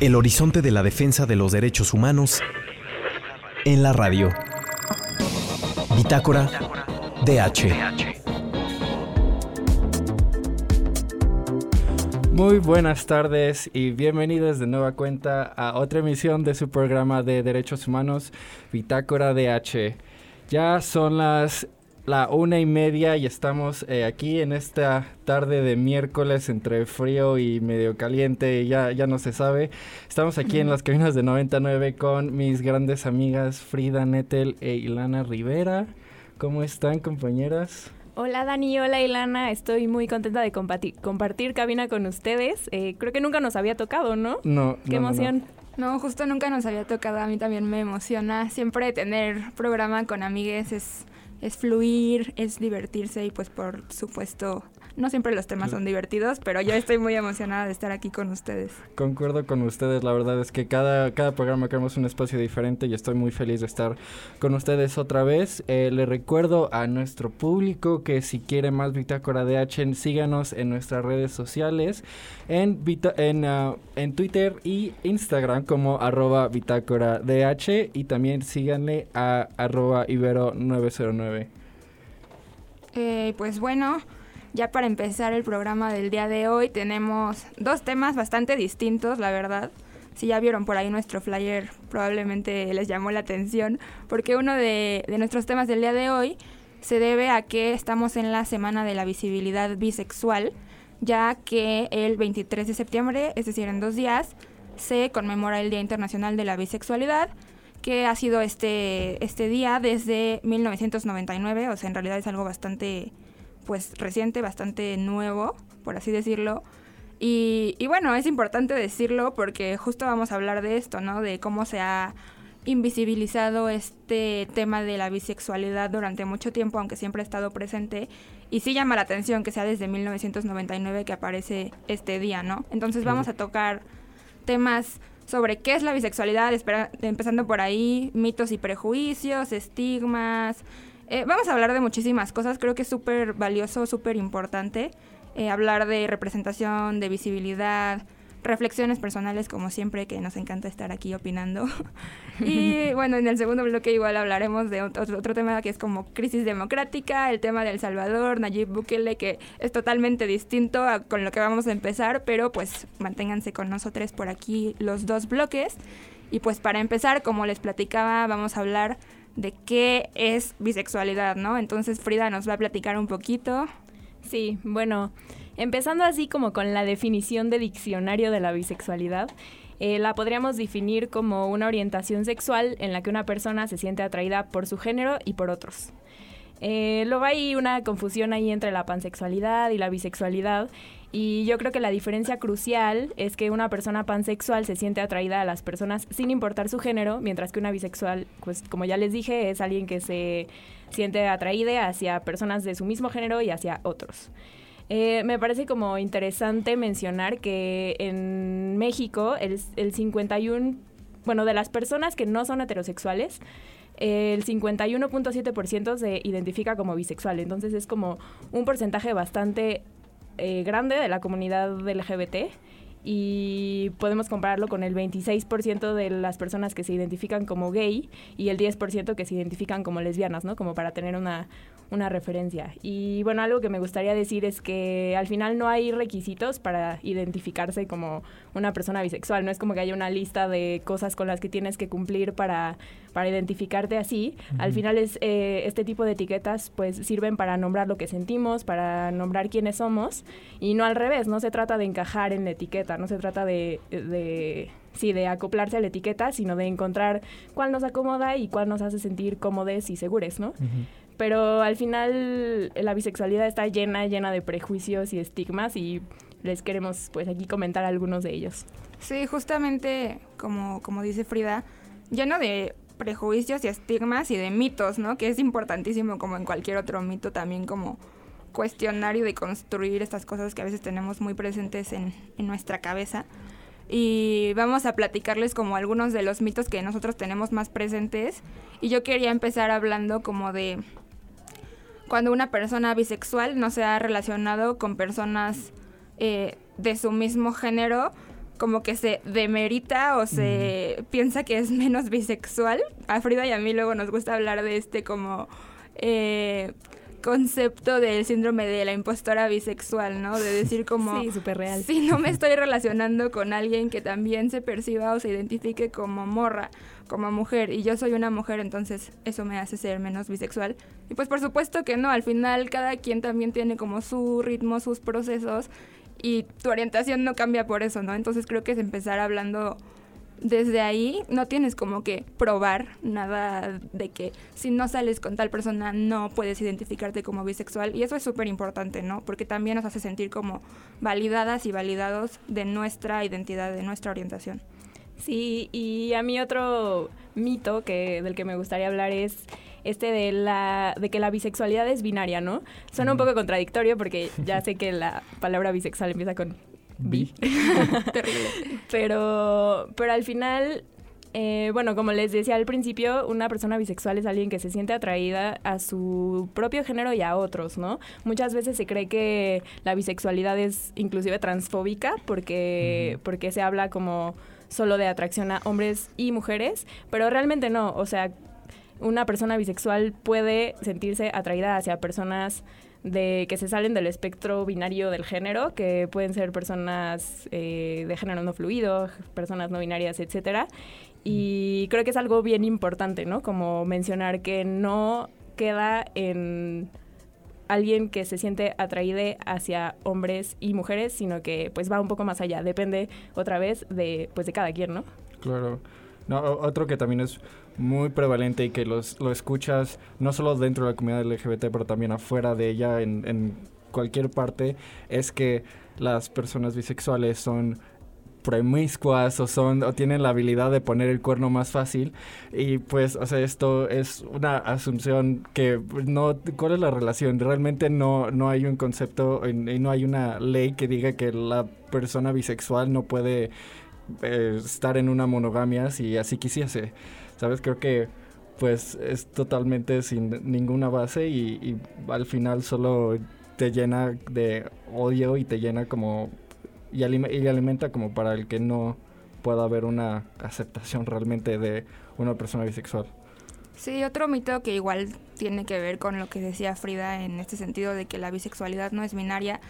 El horizonte de la defensa de los derechos humanos en la radio. Bitácora DH. Muy buenas tardes y bienvenidos de nueva cuenta a otra emisión de su programa de derechos humanos, Bitácora DH. Ya son las la una y media y estamos eh, aquí en esta tarde de miércoles entre frío y medio caliente, ya, ya no se sabe. Estamos aquí en las cabinas de 99 con mis grandes amigas Frida Nettel e Ilana Rivera. ¿Cómo están compañeras? Hola Dani, hola Ilana, estoy muy contenta de compartir, cabina con ustedes. Eh, creo que nunca nos había tocado, ¿no? No. Qué emoción. No, justo nunca nos había tocado, a mí también me emociona. Siempre tener programa con amigues es es fluir, es divertirse y pues por supuesto no siempre los temas son divertidos, pero yo estoy muy emocionada de estar aquí con ustedes. Concuerdo con ustedes, la verdad es que cada, cada programa creamos un espacio diferente y estoy muy feliz de estar con ustedes otra vez. Eh, le recuerdo a nuestro público que si quiere más Bitácora DH, síganos en nuestras redes sociales, en, en, uh, en Twitter y Instagram como arroba Bitácora DH y también síganle a arroba Ibero909. Eh, pues bueno, ya para empezar el programa del día de hoy tenemos dos temas bastante distintos, la verdad. Si ya vieron por ahí nuestro flyer, probablemente les llamó la atención, porque uno de, nuestros temas del día de hoy se debe a que estamos en la Semana de la Visibilidad Bisexual, ya que el 23 de septiembre, es decir, en dos días, se conmemora el Día Internacional de la Bisexualidad, que ha sido este, este día desde 1999, o sea, en realidad es algo bastante pues reciente, bastante nuevo, por así decirlo. Y, bueno, es importante decirlo porque justo vamos a hablar de esto, ¿no? De cómo se ha invisibilizado este tema de la bisexualidad durante mucho tiempo, aunque siempre ha estado presente. Y sí llama la atención que sea desde 1999 que aparece este día, ¿no? Entonces vamos a tocar temas sobre qué es la bisexualidad, empezando por ahí, mitos y prejuicios, estigmas, eh, vamos a hablar de muchísimas cosas, creo que es súper valioso, súper importante eh, hablar de representación, de visibilidad, reflexiones personales como siempre que nos encanta estar aquí opinando. y bueno, en el segundo bloque igual hablaremos de otro, otro, tema que es como crisis democrática, el tema del Salvador, Nayib Bukele, que es totalmente distinto a con lo que vamos a empezar, pero pues manténganse con nosotros por aquí los dos bloques. Y pues para empezar, como les platicaba, vamos a hablar de qué es bisexualidad, ¿no? Entonces Frida nos va a platicar un poquito. Sí, bueno, empezando así como con la definición de diccionario de la bisexualidad, eh, la podríamos definir como una orientación sexual en la que una persona se siente atraída por su género y por otros. Eh, luego hay una confusión ahí entre la pansexualidad y la bisexualidad y yo creo que la diferencia crucial es que una persona pansexual se siente atraída a las personas sin importar su género, mientras que una bisexual, pues como ya les dije, es alguien que se siente atraída hacia personas de su mismo género y hacia otros. Eh, me parece como interesante mencionar que en México el, el 51, bueno, de las personas que no son heterosexuales, el 51.7% se identifica como bisexual. Entonces es como un porcentaje bastante eh, grande de la comunidad LGBT y podemos compararlo con el 26% de las personas que se identifican como gay y el 10% que se identifican como lesbianas, ¿no? Como para tener una, una referencia. Y bueno, algo que me gustaría decir es que al final no hay requisitos para identificarse como una persona bisexual, no es como que haya una lista de cosas con las que tienes que cumplir para, para identificarte así. Al final es eh, este tipo de etiquetas pues sirven para nombrar lo que sentimos, para nombrar quiénes somos y no al revés, no se trata de encajar en la etiqueta, no se trata de, de sí, de acoplarse a la etiqueta, sino de encontrar cuál nos acomoda y cuál nos hace sentir cómodos y seguros, ¿no? pero al final la bisexualidad está llena, llena de prejuicios y estigmas y les queremos pues aquí comentar algunos de ellos. Sí, justamente como, como dice Frida, lleno de prejuicios y estigmas y de mitos, ¿no? Que es importantísimo como en cualquier otro mito también como cuestionar y de construir estas cosas que a veces tenemos muy presentes en, en nuestra cabeza. Y vamos a platicarles como algunos de los mitos que nosotros tenemos más presentes. Y yo quería empezar hablando como de cuando una persona bisexual no se ha relacionado con personas eh, de su mismo género como que se demerita o se piensa que es menos bisexual. A Frida y a mí luego nos gusta hablar de este como eh, concepto del síndrome de la impostora bisexual, ¿no? De decir como... Sí, súper real. Si no me estoy relacionando con alguien que también se perciba o se identifique como morra, como mujer, y yo soy una mujer, entonces eso me hace ser menos bisexual. Y pues por supuesto que no, al final cada quien también tiene como su ritmo, sus procesos, y tu orientación no cambia por eso, ¿no? Entonces creo que es empezar hablando desde ahí no tienes como que probar nada de que si no sales con tal persona no puedes identificarte como bisexual y eso es súper importante, ¿no? Porque también nos hace sentir como validadas y validados de nuestra identidad, de nuestra orientación. Sí, y a mí otro mito que del que me gustaría hablar es este de la de que la bisexualidad es binaria, ¿no? Suena un poco contradictorio porque ya sé que la palabra bisexual empieza con. Terrible. Pero, pero al final, eh, bueno, como les decía al principio, una persona bisexual es alguien que se siente atraída a su propio género y a otros, ¿no? Muchas veces se cree que la bisexualidad es inclusive transfóbica porque, porque se habla como solo de atracción a hombres y mujeres, pero realmente no, o sea, una persona bisexual puede sentirse atraída hacia personas de que se salen del espectro binario del género, que pueden ser personas eh, de género no fluido, personas no binarias, etcétera. Y creo que es algo bien importante, ¿no? Como mencionar que no queda en alguien que se siente atraído hacia hombres y mujeres, sino que pues va un poco más allá. Depende otra vez de pues de cada quien, ¿no? Claro. No, otro que también es muy prevalente y que los, lo escuchas no solo dentro de la comunidad LGBT, pero también afuera de ella, en, cualquier parte, es que las personas bisexuales son promiscuas o son o tienen la habilidad de poner el cuerno más fácil. Y pues o sea esto es una asunción que no cuál es la relación realmente no no hay un concepto y no hay una ley que diga que la persona bisexual no puede eh, estar en una monogamia si así quisiese ¿sabes? Creo que pues es totalmente sin ninguna base y, al final solo te llena de odio y te llena como y, alimenta como para el que no pueda haber una aceptación realmente de una persona bisexual. Sí, otro mito que igual tiene que ver con lo que decía Frida en este sentido de que la bisexualidad no es binaria,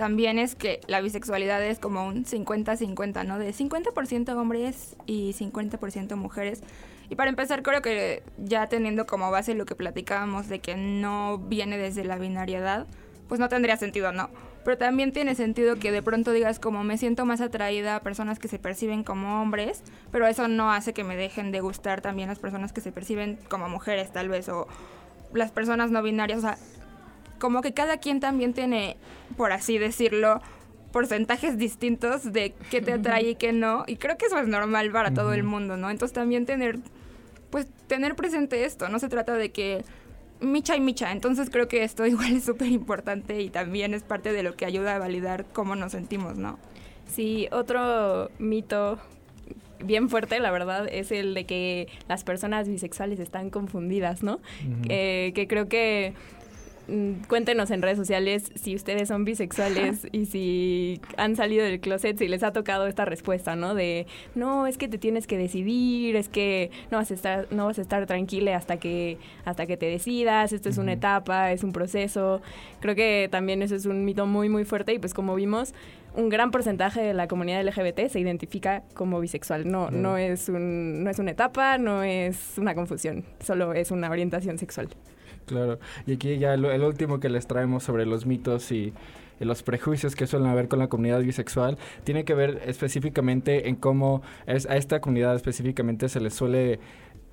también es que la bisexualidad es como un 50-50, ¿no? De 50% hombres y 50% mujeres. Y para empezar, creo que ya teniendo como base lo que platicábamos de que no viene desde la binariedad, pues no tendría sentido, ¿no? Pero también tiene sentido que de pronto digas como me siento más atraída a personas que se perciben como hombres, pero eso no hace que me dejen de gustar también las personas que se perciben como mujeres tal vez o las personas no binarias, o sea, como que cada quien también tiene, por así decirlo, porcentajes distintos de qué te atrae y qué no, y creo que eso es normal para todo el mundo, ¿no? Entonces también tener pues tener presente esto, no se trata de que micha y micha, entonces creo que esto igual es súper importante y también es parte de lo que ayuda a validar cómo nos sentimos, ¿no? Sí, otro mito bien fuerte, la verdad, es el de que las personas bisexuales están confundidas, ¿no? Eh, que creo que cuéntenos en redes sociales si ustedes son bisexuales y si han salido del closet, si les ha tocado esta respuesta, ¿no? De, no, es que te tienes que decidir, es que no vas a estar, no vas a estar tranquila hasta que, hasta que te decidas, esto es una etapa, es un proceso. Creo que también eso es un mito muy, muy fuerte y pues como vimos, un gran porcentaje de la comunidad LGBT se identifica como bisexual. No, no, es un, no es una etapa, no es una confusión, solo es una orientación sexual. Claro, y aquí ya el, último que les traemos sobre los mitos y, los prejuicios que suelen haber con la comunidad bisexual tiene que ver específicamente en cómo a esta comunidad específicamente se les suele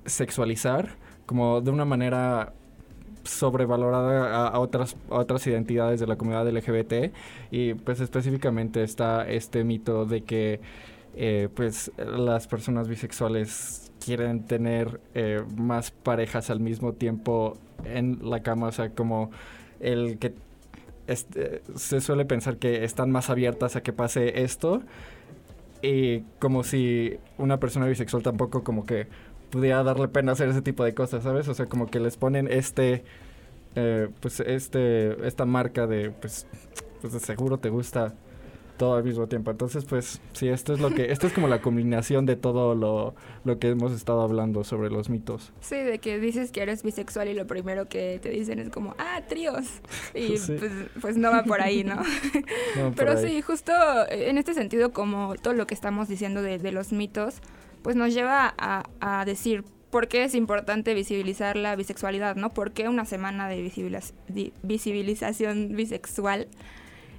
sexualizar como de una manera sobrevalorada a, otras otras identidades de la comunidad LGBT y pues específicamente está este mito de que eh, pues las personas bisexuales quieren tener eh, más parejas al mismo tiempo en la cama, o sea, como el que este, se suele pensar que están más abiertas a que pase esto y como si una persona bisexual tampoco como que pudiera darle pena hacer ese tipo de cosas, ¿sabes? O sea, como que les ponen este, eh, pues este, esta marca de, pues, pues de seguro te gusta todo al mismo tiempo. Entonces, pues sí, esto es lo que, esto es como la combinación de todo lo, lo que hemos estado hablando sobre los mitos. Sí, de que dices que eres bisexual y lo primero que te dicen es como, ah, tríos. Y pues, pues, no va por ahí, ¿no? Pero sí, justo en este sentido, como todo lo que estamos diciendo de, de los mitos, pues nos lleva a, a decir, por qué es importante visibilizar la bisexualidad, ¿no? ¿Por qué una semana de visibilización bisexual?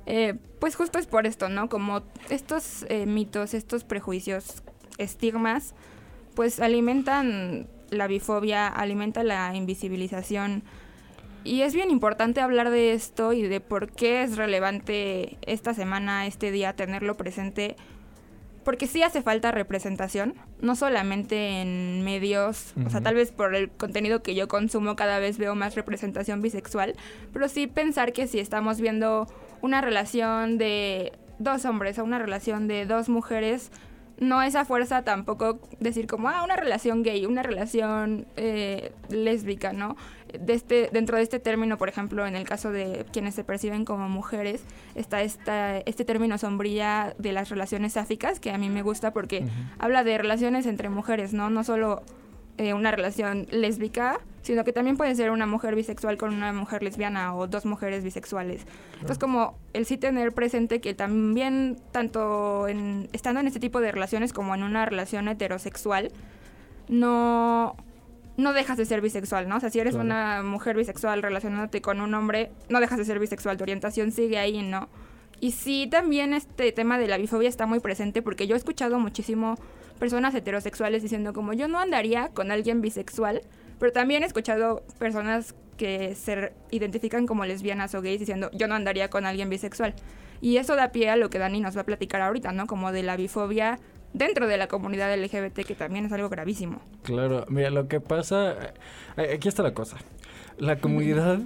Eh, pues justo es por esto, ¿no? Como estos eh, mitos, estos prejuicios, estigmas, pues alimentan la bifobia, alimentan la invisibilización. Y es bien importante hablar de esto y de por qué es relevante esta semana, este día, tenerlo presente. Porque sí hace falta representación, no solamente en medios, o sea, tal vez por el contenido que yo consumo cada vez veo más representación bisexual, pero sí pensar que si estamos viendo una relación de dos hombres o una relación de dos mujeres, no es a fuerza tampoco decir como, ah, una relación gay, una relación eh, lésbica, ¿no? De este, dentro de este término, por ejemplo, en el caso de quienes se perciben como mujeres, está esta, este término sombrilla de las relaciones sáficas, que a mí me gusta porque habla de relaciones entre mujeres, ¿no? No solo eh, una relación lésbica, sino que también puede ser una mujer bisexual con una mujer lesbiana o dos mujeres bisexuales. Entonces, como el sí tener presente que también, tanto en, estando en este tipo de relaciones como en una relación heterosexual, no, no dejas de ser bisexual, ¿no? O sea, si eres una mujer bisexual relacionándote con un hombre, no dejas de ser bisexual, tu orientación sigue ahí, ¿no? Y sí, también este tema de la bifobia está muy presente porque yo he escuchado muchísimo personas heterosexuales diciendo como yo no andaría con alguien bisexual, pero también he escuchado personas que se identifican como lesbianas o gays diciendo yo no andaría con alguien bisexual. Y eso da pie a lo que Dani nos va a platicar ahorita, ¿no? Como de la bifobia dentro de la comunidad LGBT, que también es algo gravísimo. Claro, mira, lo que pasa, eh, aquí está la cosa. La comunidad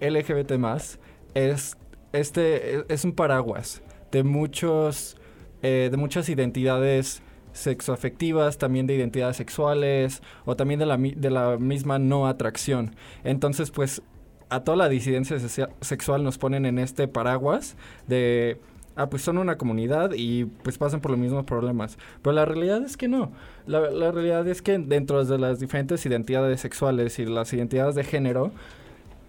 LGBT más es, este, es un paraguas de muchos, eh, de muchas identidades sexoafectivas, también de identidades sexuales o también de la, de la misma no atracción. Entonces, pues a toda la disidencia sexual nos ponen en este paraguas de, ah, pues son una comunidad y pues pasan por los mismos problemas. Pero la realidad es que no. La, realidad es que dentro de las diferentes identidades sexuales y las identidades de género,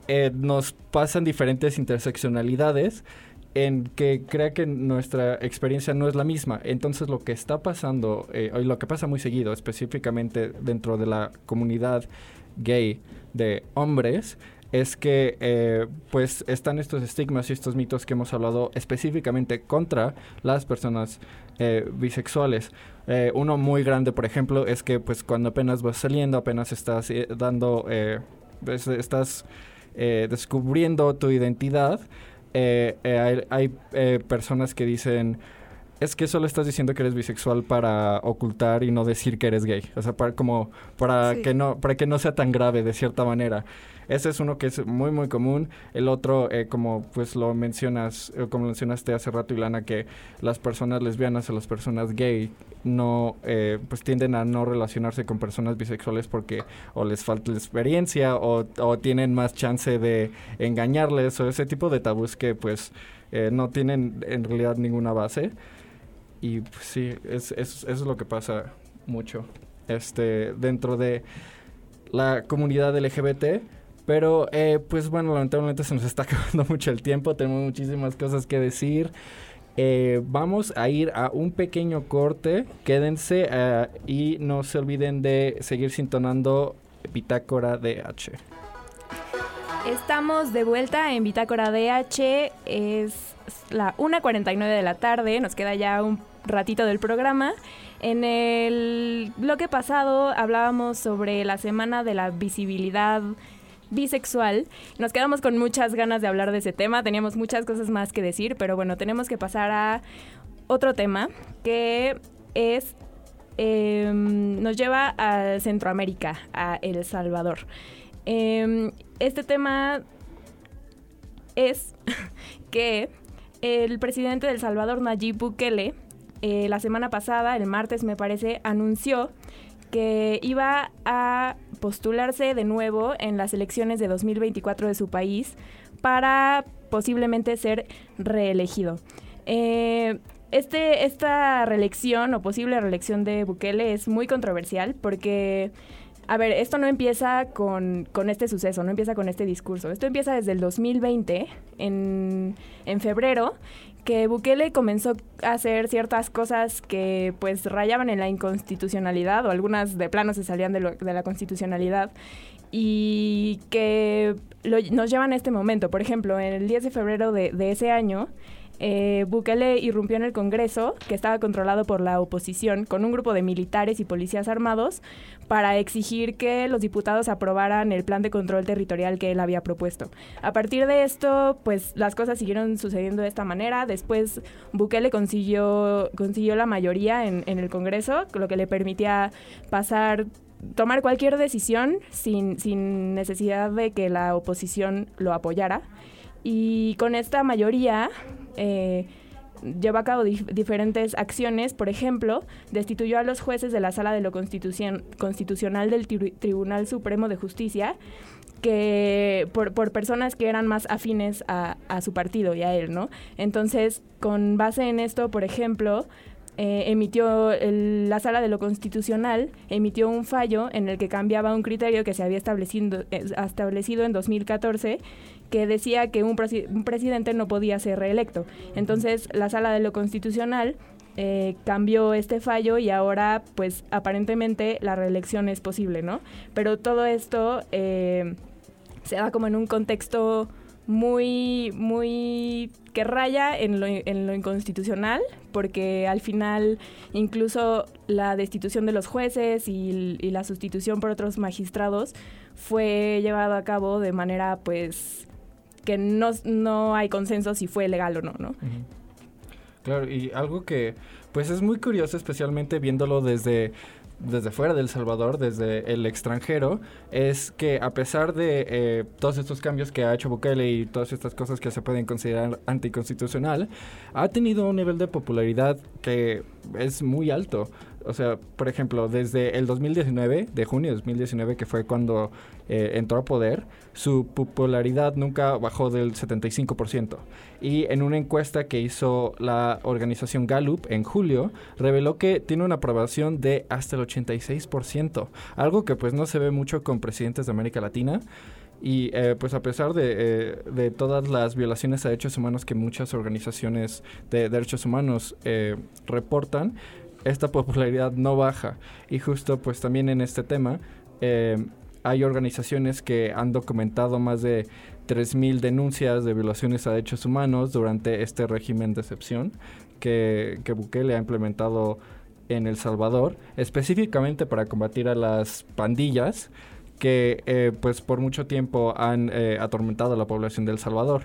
eh, nos pasan diferentes interseccionalidades en que crea que nuestra experiencia no es la misma. Entonces lo que está pasando, eh, lo que pasa muy seguido, específicamente dentro de la comunidad gay de hombres, es que eh, pues están estos estigmas y estos mitos que hemos hablado específicamente contra las personas eh, bisexuales. uno muy grande, por ejemplo, es que pues cuando apenas vas saliendo, apenas estás dando, pues, estás descubriendo tu identidad, eh, eh, hay, eh, personas que dicen, es que solo estás diciendo que eres bisexual para ocultar y no decir que eres gay. O sea, para, como para, que no, para que no sea tan grave de cierta manera. Ese es uno que es muy, muy común. El otro, eh, como pues lo mencionas, eh, como mencionaste hace rato, Ilana, que las personas lesbianas o las personas gay no, eh, pues tienden a no relacionarse con personas bisexuales porque o les falta la experiencia o, o tienen más chance de engañarles o ese tipo de tabús que pues no tienen en realidad ninguna base. Y pues, sí, es, es, eso es lo que pasa mucho este, dentro de la comunidad LGBT pero, eh, pues bueno, lamentablemente se nos está acabando mucho el tiempo, tenemos muchísimas cosas que decir. Eh, vamos a ir a un pequeño corte, quédense eh, y no se olviden de seguir sintonando Bitácora DH. Estamos de vuelta en Bitácora DH, es la 1.49 de la tarde, nos queda ya un ratito del programa. En el bloque pasado hablábamos sobre la semana de la visibilidad bisexual. Nos quedamos con muchas ganas de hablar de ese tema, teníamos muchas cosas más que decir, pero bueno, tenemos que pasar a otro tema que es em, nos lleva a Centroamérica, a El Salvador. Em, este tema es que el presidente de El Salvador, Nayib Bukele, eh, la semana pasada, el martes me parece, anunció que iba a postularse de nuevo en las elecciones de 2024 de su país para posiblemente ser reelegido. Eh, este, esta reelección o posible reelección de Bukele es muy controversial porque, a ver, esto no empieza con, con este suceso, no empieza con este discurso. Esto empieza desde el 2020, en, en febrero, que Bukele comenzó a hacer ciertas cosas que pues rayaban en la inconstitucionalidad o algunas de plano se salían de, de la constitucionalidad y que nos llevan a este momento. Por ejemplo, el 10 de febrero de, de ese año, eh, Bukele irrumpió en el Congreso, que estaba controlado por la oposición, con un grupo de militares y policías armados para exigir que los diputados aprobaran el plan de control territorial que él había propuesto. A partir de esto, pues las cosas siguieron sucediendo de esta manera. Después Bukele consiguió, consiguió la mayoría en, en el Congreso, lo que le permitía pasar tomar cualquier decisión sin, sin necesidad de que la oposición lo apoyara. Y con esta mayoría eh, lleva a cabo diferentes acciones. Por ejemplo, destituyó a los jueces de la Sala de lo Constitucional del Tribunal Supremo de Justicia que por, personas que eran más afines a, su partido y a él, ¿no? Entonces, con base en esto, por ejemplo, eh, emitió la Sala de lo Constitucional emitió un fallo en el que cambiaba un criterio que se había establecido, eh, establecido en 2014 que decía que un, presidente no podía ser reelecto. Entonces la sala de lo constitucional eh, cambió este fallo y ahora pues aparentemente la reelección es posible, ¿no? Pero todo esto se da como en un contexto muy, muy que raya en lo, en lo, inconstitucional, porque al final incluso la destitución de los jueces y, la sustitución por otros magistrados fue llevado a cabo de manera pues que no, no hay consenso si fue legal o no, ¿no? Claro, y algo que pues es muy curioso, especialmente viéndolo desde desde fuera del Salvador, desde el extranjero, es que a pesar de eh, todos estos cambios que ha hecho Bukele y todas estas cosas que se pueden considerar anticonstitucional, ha tenido un nivel de popularidad que es muy alto. O sea, por ejemplo, desde el 2019, de junio de 2019, que fue cuando eh, entró a poder, su popularidad nunca bajó del 75%. Y en una encuesta que hizo la organización Gallup en julio, reveló que tiene una aprobación de hasta el 86%, algo que pues no se ve mucho con presidentes de América Latina. Y eh, pues a pesar de, eh, de, todas las violaciones a derechos humanos que muchas organizaciones de derechos humanos reportan, esta popularidad no baja. Y justo pues también en este tema eh, hay organizaciones que han documentado más de 3.000 denuncias de violaciones a derechos humanos durante este régimen de excepción que, que Bukele ha implementado en El Salvador, específicamente para combatir a las pandillas que eh, pues por mucho tiempo han eh, atormentado a la población de El Salvador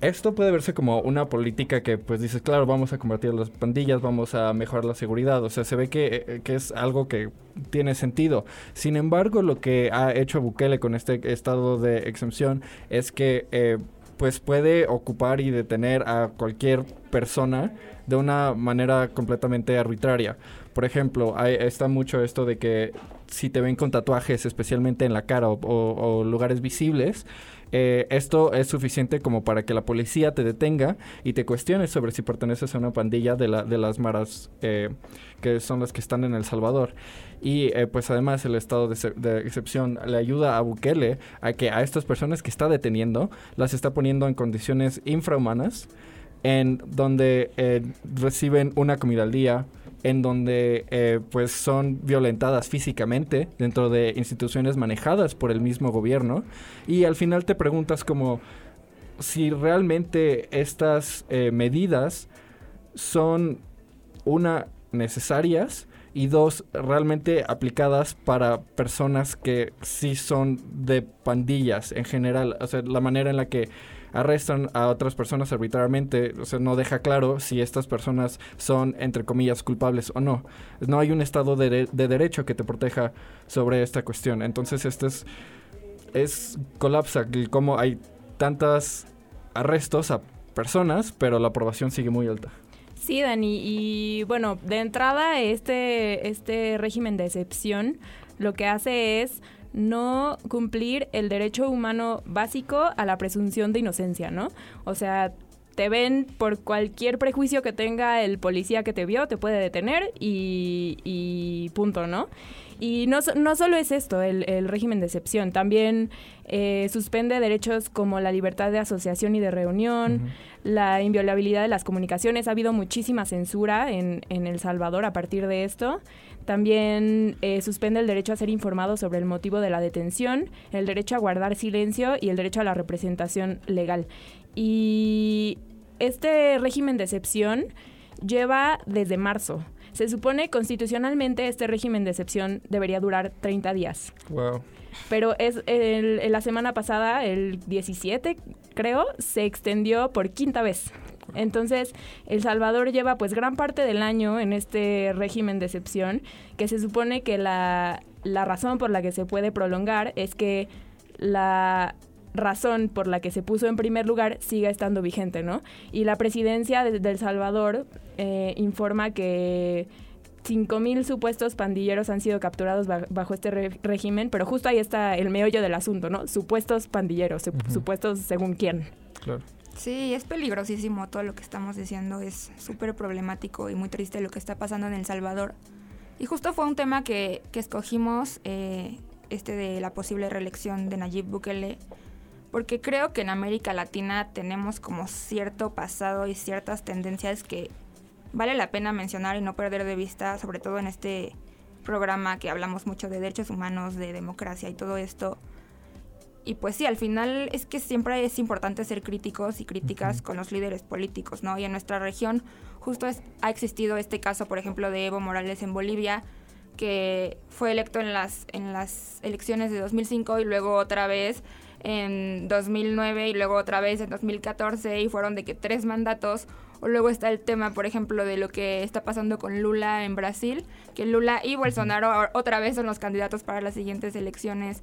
esto puede verse como una política que pues dices, claro, vamos a combatir las pandillas, vamos a mejorar la seguridad, o sea, se ve que, eh, que, es algo que tiene sentido. Sin embargo, lo que ha hecho Bukele con este estado de exención es que eh, pues puede ocupar y detener a cualquier persona de una manera completamente arbitraria. Por ejemplo, hay, está mucho esto de que si te ven con tatuajes, especialmente en la cara o lugares visibles, eh, esto es suficiente como para que la policía te detenga y te cuestione sobre si perteneces a una pandilla de, la, de las maras eh, que son las que están en El Salvador. Y eh, pues además el estado de, de, excepción le ayuda a Bukele a que a estas personas que está deteniendo las está poniendo en condiciones infrahumanas en donde reciben una comida al día, en donde eh, pues son violentadas físicamente dentro de instituciones manejadas por el mismo gobierno. Y al final te preguntas como si realmente estas eh, medidas son una necesarias y dos realmente aplicadas para personas que sí son de pandillas en general, o sea, la manera en la que arrestan a otras personas arbitrariamente, o sea, no deja claro si estas personas son, entre comillas, culpables o no. No hay un Estado de, derecho que te proteja sobre esta cuestión. Entonces, esto es, es colapsa, como hay tantos arrestos a personas, pero la aprobación sigue muy alta. Sí, Dani, y bueno, de entrada este, este régimen de excepción lo que hace es no cumplir el derecho humano básico a la presunción de inocencia, ¿no? O sea, te ven por cualquier prejuicio que tenga el policía que te vio, te puede detener y, punto, ¿no? Y no, no solo es esto, el, régimen de excepción, también eh, suspende derechos como la libertad de asociación y de reunión, la inviolabilidad de las comunicaciones. Ha habido muchísima censura en, en El Salvador a partir de esto. También eh, suspende el derecho a ser informado sobre el motivo de la detención, el derecho a guardar silencio y el derecho a la representación legal. Y este régimen de excepción lleva desde marzo. Se supone constitucionalmente este régimen de excepción debería durar 30 días. Wow. Pero es el, la semana pasada, el 17 creo, se extendió por quinta vez. Entonces, El Salvador lleva pues gran parte del año en este régimen de excepción, que se supone que la, la razón por la que se puede prolongar es que la razón por la que se puso en primer lugar siga estando vigente, ¿no? Y la presidencia de, El Salvador eh, informa que 5.000 supuestos pandilleros han sido capturados bajo este régimen, pero justo ahí está el meollo del asunto, ¿no? Supuestos pandilleros, supuestos según quién. Claro. Sí, es peligrosísimo todo lo que estamos diciendo, es súper problemático y muy triste lo que está pasando en El Salvador. Y justo fue un tema que, que escogimos, eh, este de la posible reelección de Nayib Bukele, porque creo que en América Latina tenemos como cierto pasado y ciertas tendencias que vale la pena mencionar y no perder de vista, sobre todo en este programa que hablamos mucho de derechos humanos, de democracia y todo esto. Y pues sí, al final es que siempre es importante ser críticos y críticas con los líderes políticos, ¿no? Y en nuestra región justo ha existido este caso, por ejemplo, de Evo Morales en Bolivia, que fue electo en las, en las elecciones de 2005 y luego otra vez en 2009 y luego otra vez en 2014 y fueron de que tres mandatos. O luego está el tema, por ejemplo, de lo que está pasando con Lula en Brasil, que Lula y Bolsonaro otra vez son los candidatos para las siguientes elecciones.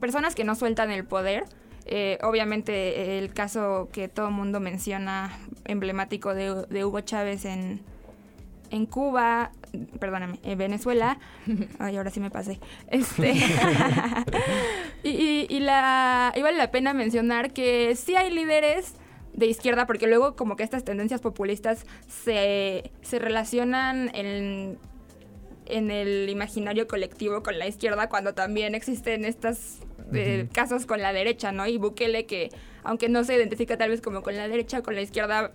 Personas que no sueltan el poder. Eh, obviamente el caso que todo mundo menciona, emblemático de, de Hugo Chávez en, en Cuba, perdóname, en Venezuela, ay, ahora sí me pasé, este, y, y, la, y vale la pena mencionar que sí hay líderes de izquierda, porque luego como que estas tendencias populistas se, se relacionan en, en el imaginario colectivo con la izquierda, cuando también existen estos eh, casos con la derecha, ¿no? Y Bukele que, aunque no se identifica tal vez como con la derecha, con la izquierda,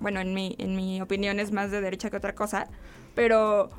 bueno, en mi, en mi opinión es más de derecha que otra cosa, pero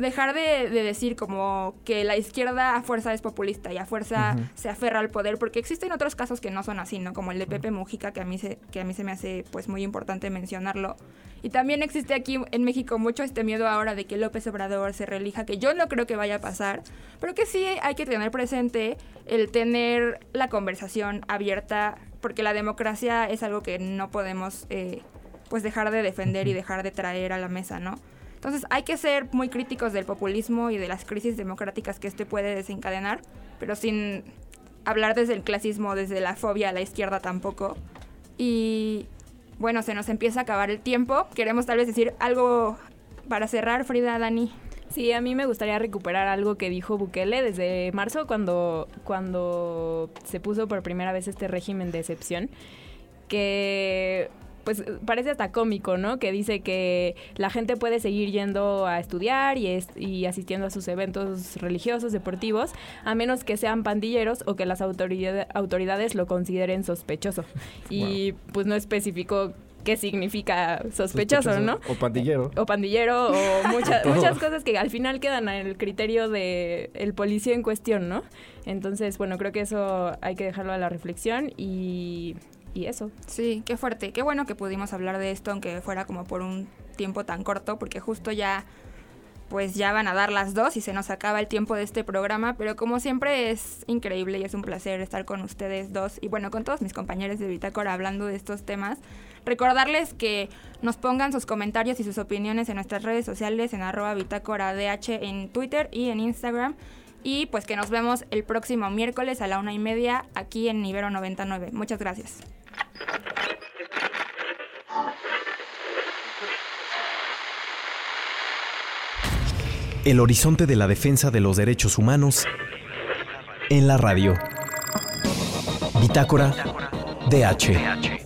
dejar de, decir como que la izquierda a fuerza es populista y a fuerza se aferra al poder, porque existen otros casos que no son así, ¿no? Como el de Pepe Mujica, que a mí se, que a mí se me hace pues muy importante mencionarlo. Y también existe aquí en México mucho este miedo ahora de que López Obrador se relija, que yo no creo que vaya a pasar, pero que sí hay que tener presente el tener la conversación abierta, porque la democracia es algo que no podemos eh, pues dejar de defender y dejar de traer a la mesa, ¿no? Entonces hay que ser muy críticos del populismo y de las crisis democráticas que este puede desencadenar, pero sin hablar desde el clasismo, desde la fobia a la izquierda tampoco. Y bueno, se nos empieza a acabar el tiempo. Queremos tal vez decir algo para cerrar, Frida, Dani. Sí, a mí me gustaría recuperar algo que dijo Bukele desde marzo cuando, cuando se puso por primera vez este régimen de excepción, que pues parece hasta cómico, ¿no? Que dice que la gente puede seguir yendo a estudiar y, y asistiendo a sus eventos religiosos, deportivos, a menos que sean pandilleros o que las autoridades lo consideren sospechoso. Y pues no especificó qué significa sospechoso, ¿no? O pandillero. O pandillero, o muchas muchas cosas que al final quedan en el criterio del el policía en cuestión, ¿no? Entonces, bueno, creo que eso hay que dejarlo a la reflexión y y eso. Sí, qué fuerte. Qué bueno que pudimos hablar de esto, aunque fuera como por un tiempo tan corto, porque justo ya pues ya van a dar las dos y se nos acaba el tiempo de este programa, pero como siempre es increíble y es un placer estar con ustedes dos y bueno, con todos mis compañeros de Bitácora hablando de estos temas. Recordarles que nos pongan sus comentarios y sus opiniones en nuestras redes sociales en arroba bitácora DH en Twitter y en Instagram. Y pues que nos vemos el próximo miércoles a la una y media aquí en Nivero 99. Muchas gracias. El horizonte de la defensa de los derechos humanos en la radio. Bitácora DH.